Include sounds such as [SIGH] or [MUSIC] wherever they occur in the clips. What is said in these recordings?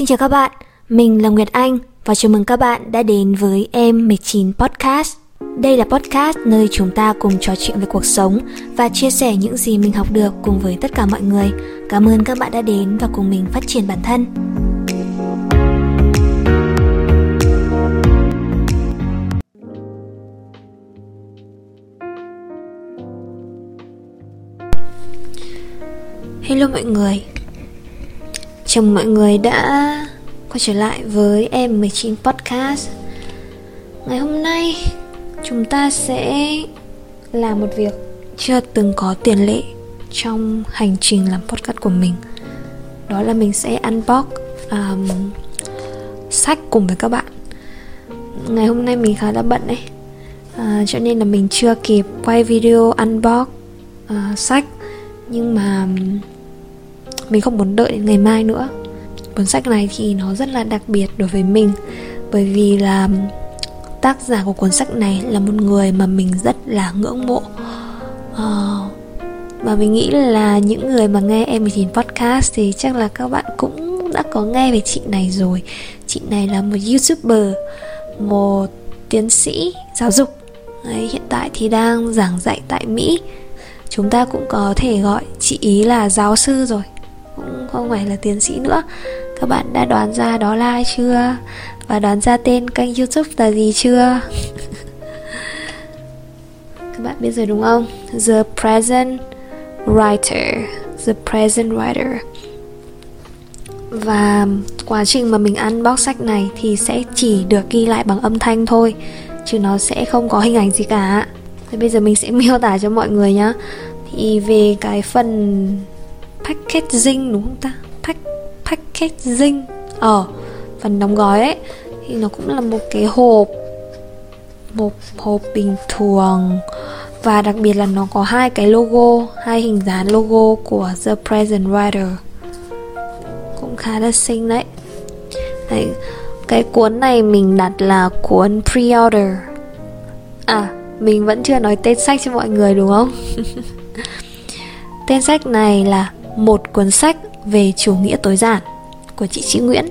Xin chào các bạn, mình là Nguyệt Anh và chào mừng các bạn đã đến với Em 19 Podcast. Đây là podcast nơi chúng ta cùng trò chuyện về cuộc sống và chia sẻ những gì mình học được cùng với tất cả mọi người. Cảm ơn các bạn đã đến và cùng mình phát triển bản thân. Hello mọi người Chào mọi người đã quay trở lại với em 19 Podcast. Ngày hôm nay chúng ta sẽ làm một việc chưa từng có tiền lệ trong hành trình làm podcast của mình. Đó là mình sẽ unbox um, sách cùng với các bạn. Ngày hôm nay mình khá là bận đấy. À, Cho nên là mình chưa kịp quay video unbox uh, sách. Nhưng mà mình không muốn đợi đến ngày mai nữa. Cuốn sách này thì nó rất là đặc biệt đối với mình bởi vì là tác giả của cuốn sách này là một người mà mình rất là ngưỡng mộ. Uh, và mình nghĩ là những người mà nghe em 19 podcast thì chắc là các bạn cũng đã có nghe về chị này rồi. Chị này là một youtuber một tiến sĩ giáo dục. Đấy, hiện tại thì đang giảng dạy tại mỹ. Chúng ta cũng có thể gọi chị ý là giáo sư rồi ngoài phải là tiến sĩ nữa. Các bạn đã đoán ra đó là ai chưa? Và đoán ra tên kênh youtube là gì chưa? [LAUGHS] Các bạn biết rồi đúng không? The present writer. The present writer. Và quá trình mà mình unbox sách này thì sẽ chỉ được ghi lại bằng âm thanh thôi, chứ nó sẽ không có hình ảnh gì cả. Thế bây giờ mình sẽ [LAUGHS] miêu tả cho mọi người nhá. Thì về cái phần packaging đúng không ta? Pack, packaging ờ phần đóng gói ấy thì nó cũng là một cái hộp một hộp bình thường. Và đặc biệt là nó có hai cái logo hai hình dáng logo của The Present Writer cũng khá là xinh đấy. đấy cái cuốn này mình đặt là cuốn pre-order. À mình vẫn chưa nói tên sách cho mọi người đúng không? [LAUGHS] Tên sách này là một cuốn sách về chủ nghĩa tối giản của chị Chị Nguyễn.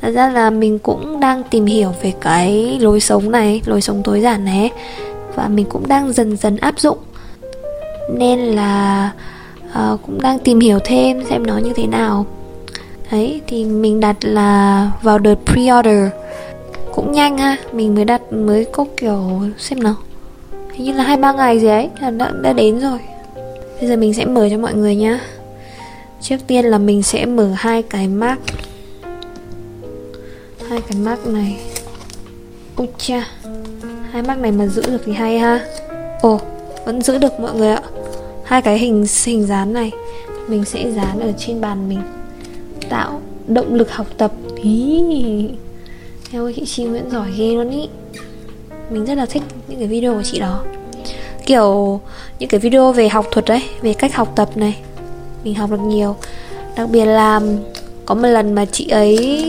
Thật ra là mình cũng đang tìm hiểu về cái lối sống này, lối sống tối giản này Và mình cũng đang dần dần áp dụng. Nên là uh, cũng đang tìm hiểu thêm xem nó như thế nào. Đấy, thì mình đặt là vào đợt pre-order. Cũng nhanh ha, mình mới đặt mới có kiểu xem nào. Hình như là hai ba ngày gì ấy, là đã, đã đến rồi. Bây giờ mình sẽ mở cho mọi người nhá trước tiên là mình sẽ mở hai cái mác hai cái mác này. Ôi cha. Hai mác này mà giữ được thì hay ha. Ồ, vẫn giữ được mọi người ạ. Hai cái hình hình dán này, mình sẽ dán ở trên bàn mình. Tạo động lực học tập. Ý. Theo chị Chi Nguyễn giỏi ghê luôn ý. Mình rất là thích những cái video của chị đó. Kiểu, những cái video về học thuật đấy, về cách học tập này mình học được nhiều. Đặc biệt là có một lần mà chị ấy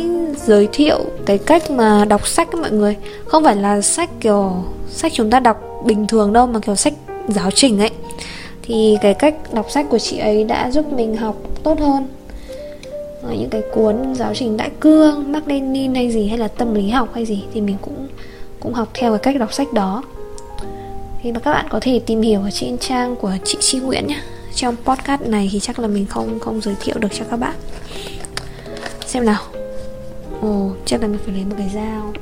giới thiệu cái cách mà đọc sách các mọi người. Không phải là sách kiểu sách chúng ta đọc bình thường đâu, mà kiểu sách giáo trình ấy. Thì cái cách đọc sách của chị ấy đã giúp mình học tốt hơn. Ở những cái cuốn giáo trình đại cương Mark Lenin hay gì, hay là tâm lý học hay gì, thì mình cũng cũng học theo cái cách đọc sách đó. Thì mà các bạn có thể tìm hiểu ở trên trang của chị Chi Nguyễn nhé trong podcast này thì chắc là mình không không giới thiệu được cho các bạn. Xem nào. Ồ, chắc là mình phải lấy một cái dao.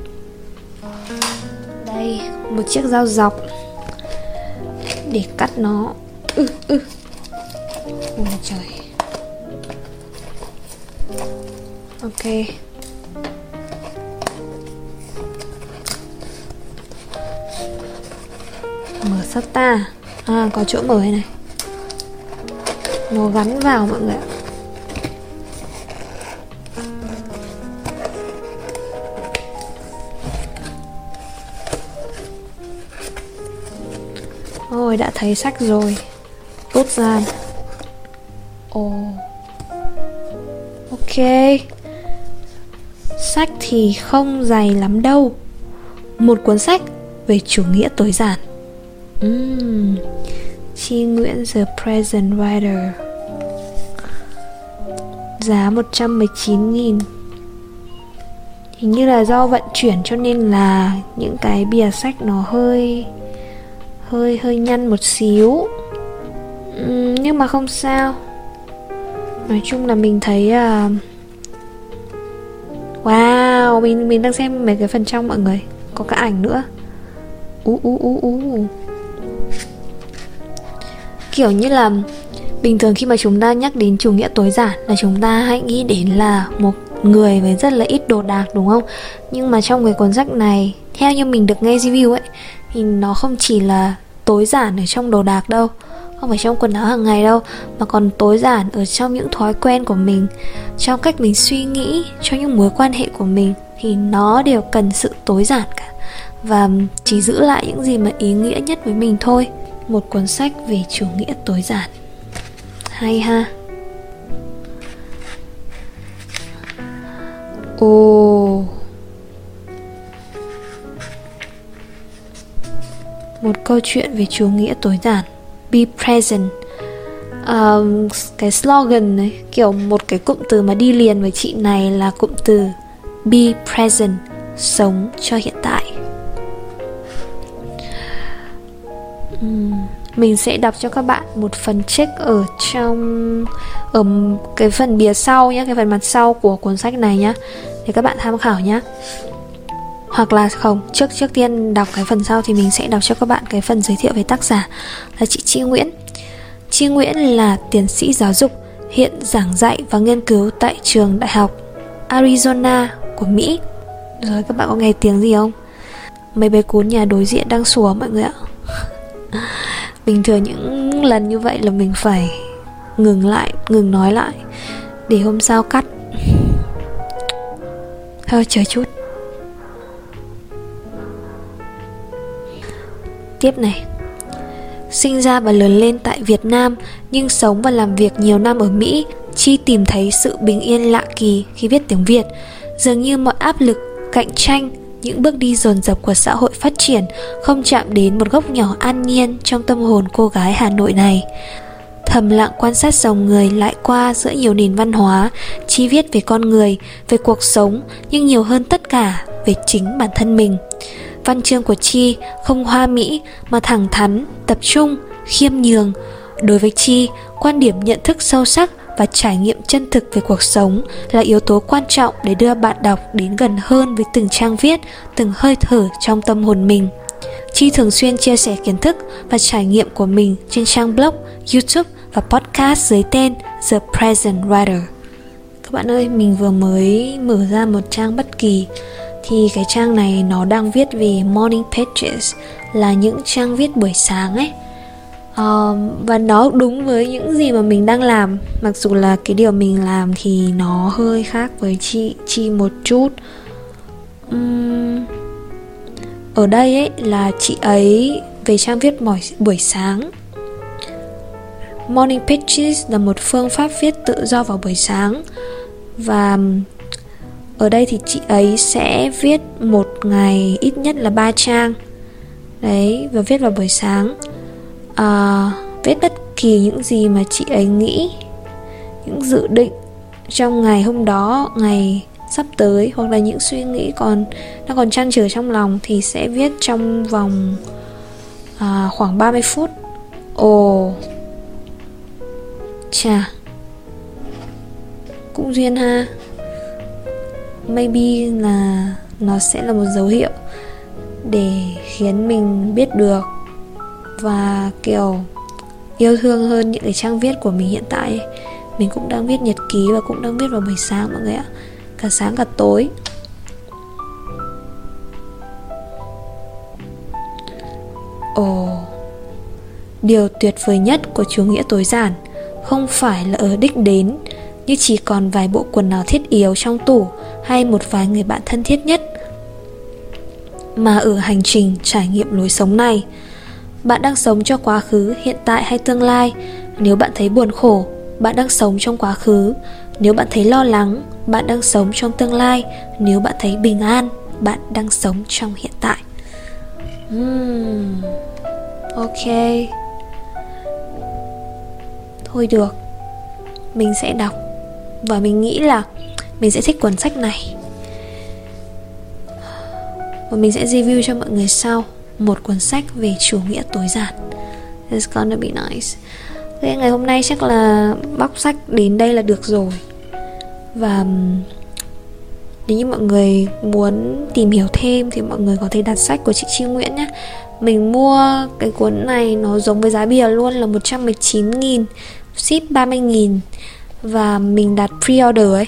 Đây, một chiếc dao dọc. Để cắt nó. Ư ư ôi trời. Ok. Mở sắt ta. À có chỗ mở đây này nó gắn vào mọi người ạ. Ôi, đã thấy sách rồi. Tốt ra. Ồ. Ok. Sách thì không dày lắm đâu. Một cuốn sách về chủ nghĩa tối giản. Uhm. Chi Nguyễn The Present Writer. Giá 119.000 hình như là do vận chuyển cho nên là những cái bìa sách nó hơi hơi hơi nhăn một xíu. Uhm, nhưng mà không sao. Nói chung là mình thấy uh, wow mình mình đang xem mấy cái phần trong mọi người. Có cả ảnh nữa. Ú ú ú ú kiểu như là bình thường khi mà chúng ta nhắc đến chủ nghĩa tối giản là chúng ta hãy nghĩ đến là một người với rất là ít đồ đạc, đúng không? Nhưng mà trong cái cuốn sách này, theo như mình được nghe review ấy, thì nó không chỉ là tối giản ở trong đồ đạc đâu, không phải trong quần áo hàng ngày đâu, mà còn tối giản ở trong những thói quen của mình, trong cách mình suy nghĩ trong những mối quan hệ của mình, thì nó đều cần sự tối giản cả và chỉ giữ lại những gì mà ý nghĩa nhất với mình thôi một cuốn sách về chủ nghĩa tối giản. Hay ha. Ồ. Một câu chuyện về chủ nghĩa tối giản. Be present. Um, cái slogan ấy kiểu một cái cụm từ mà đi liền với chị này là cụm từ be present sống cho hiện tại. Uhm, mình sẽ đọc cho các bạn một phần check ở trong, ở cái phần bìa sau nhé cái phần mặt sau của cuốn sách này nhé để các bạn tham khảo nhé hoặc là không, trước trước tiên đọc cái phần sau thì mình sẽ đọc cho các bạn cái phần giới thiệu về tác giả là chị Chi Nguyễn. Chi Nguyễn là tiến sĩ giáo dục, hiện giảng dạy và nghiên cứu tại trường đại học Arizona của Mỹ. Rồi, các bạn có nghe tiếng gì không? Mấy bé cún nhà đối diện đang sủa mọi người ạ bình thường những lần như vậy là mình phải ngừng lại ngừng nói lại. Để hôm sau cắt. Thôi chờ chút. Tiếp này. Sinh ra và lớn lên tại Việt Nam nhưng sống và làm việc nhiều năm ở Mỹ, Chi tìm thấy sự bình yên lạ kỳ khi viết tiếng Việt. Dường như mọi áp lực, cạnh tranh, những bước đi dồn dập của xã hội phát triển không chạm đến một góc nhỏ an nhiên trong tâm hồn cô gái Hà Nội này. Thầm lặng quan sát dòng người lại qua giữa nhiều nền văn hóa, chi viết về con người, về cuộc sống, nhưng nhiều hơn tất cả về chính bản thân mình. Văn chương của Chi không hoa mỹ mà thẳng thắn, tập trung, khiêm nhường. Đối với Chi, quan điểm nhận thức sâu sắc và trải nghiệm chân thực về cuộc sống là yếu tố quan trọng để đưa bạn đọc đến gần hơn với từng trang viết, từng hơi thở trong tâm hồn mình. Chi thường xuyên chia sẻ kiến thức và trải nghiệm của mình trên trang blog, YouTube và podcast dưới tên The Present Writer. Các bạn ơi, mình vừa mới mở ra một trang bất kỳ thì cái trang này nó đang viết về morning pages là những trang viết buổi sáng ấy uh, và nó đúng với những gì mà mình đang làm. Mặc dù là cái điều mình làm thì nó hơi khác với chị chi một chút. Um, ở đây ấy là chị ấy về trang viết buổi buổi sáng. Morning pages là một phương pháp viết tự do vào buổi sáng. Và ở đây thì chị ấy sẽ viết một ngày ít nhất là ba trang. Đấy và viết vào buổi sáng à, viết bất kỳ những gì mà chị ấy nghĩ những dự định trong ngày hôm đó ngày sắp tới hoặc là những suy nghĩ còn đang còn chăn trở trong lòng thì sẽ viết trong vòng à, khoảng 30 phút. Ồ chà cũng duyên ha. Maybe là nó sẽ là một dấu hiệu để khiến mình biết được và, kiểu, yêu thương hơn những cái trang viết của mình hiện tại. Mình cũng đang viết nhật ký và cũng đang viết vào buổi sáng mọi người ạ. Cả sáng cả tối. Ồ, điều tuyệt vời nhất của chủ nghĩa tối giản không phải là ở đích đến, như chỉ còn vài bộ quần áo thiết yếu trong tủ hay một vài người bạn thân thiết nhất, mà ở hành trình trải nghiệm lối sống này bạn đang sống cho quá khứ hiện tại hay tương lai? Nếu bạn thấy buồn khổ bạn đang sống trong quá khứ. Nếu bạn thấy lo lắng bạn đang sống trong tương lai. Nếu bạn thấy bình an bạn đang sống trong hiện tại. Uhm, ok. Thôi được mình sẽ đọc. Và mình nghĩ là mình sẽ thích cuốn sách này. Và mình sẽ review cho mọi người sau một cuốn sách về chủ nghĩa tối giản. It's gonna be nice. Thế ngày hôm nay chắc là bóc sách đến đây là được rồi. Và nếu như mọi người muốn tìm hiểu thêm thì mọi người có thể đặt sách của chị Chi Nguyễn nhé. Mình mua cái cuốn này nó giống với giá bìa luôn là 119 nghìn, ship 30 nghìn. Và mình đặt pre-order ấy.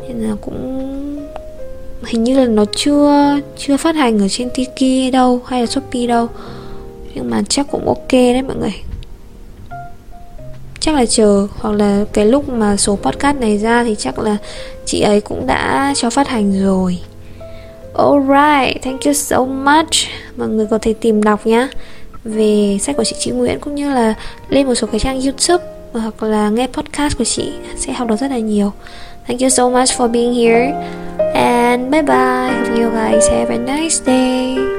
Nên là cũng hình như là nó chưa chưa phát hành ở trên Tiki đâu hay là Shopee đâu. Nhưng mà chắc cũng ok đấy mọi người. Chắc là chờ hoặc là cái lúc mà số podcast này ra thì chắc là chị ấy cũng đã cho phát hành rồi. Alright, thank you so much. Mọi người có thể tìm đọc nhá. Về sách của chị Chị Nguyễn Cũng như là lên một số cái trang youtube Hoặc là nghe podcast của chị Sẽ học được rất là nhiều. Thank you so much for being here. And And bye bye. Hope you guys have a nice day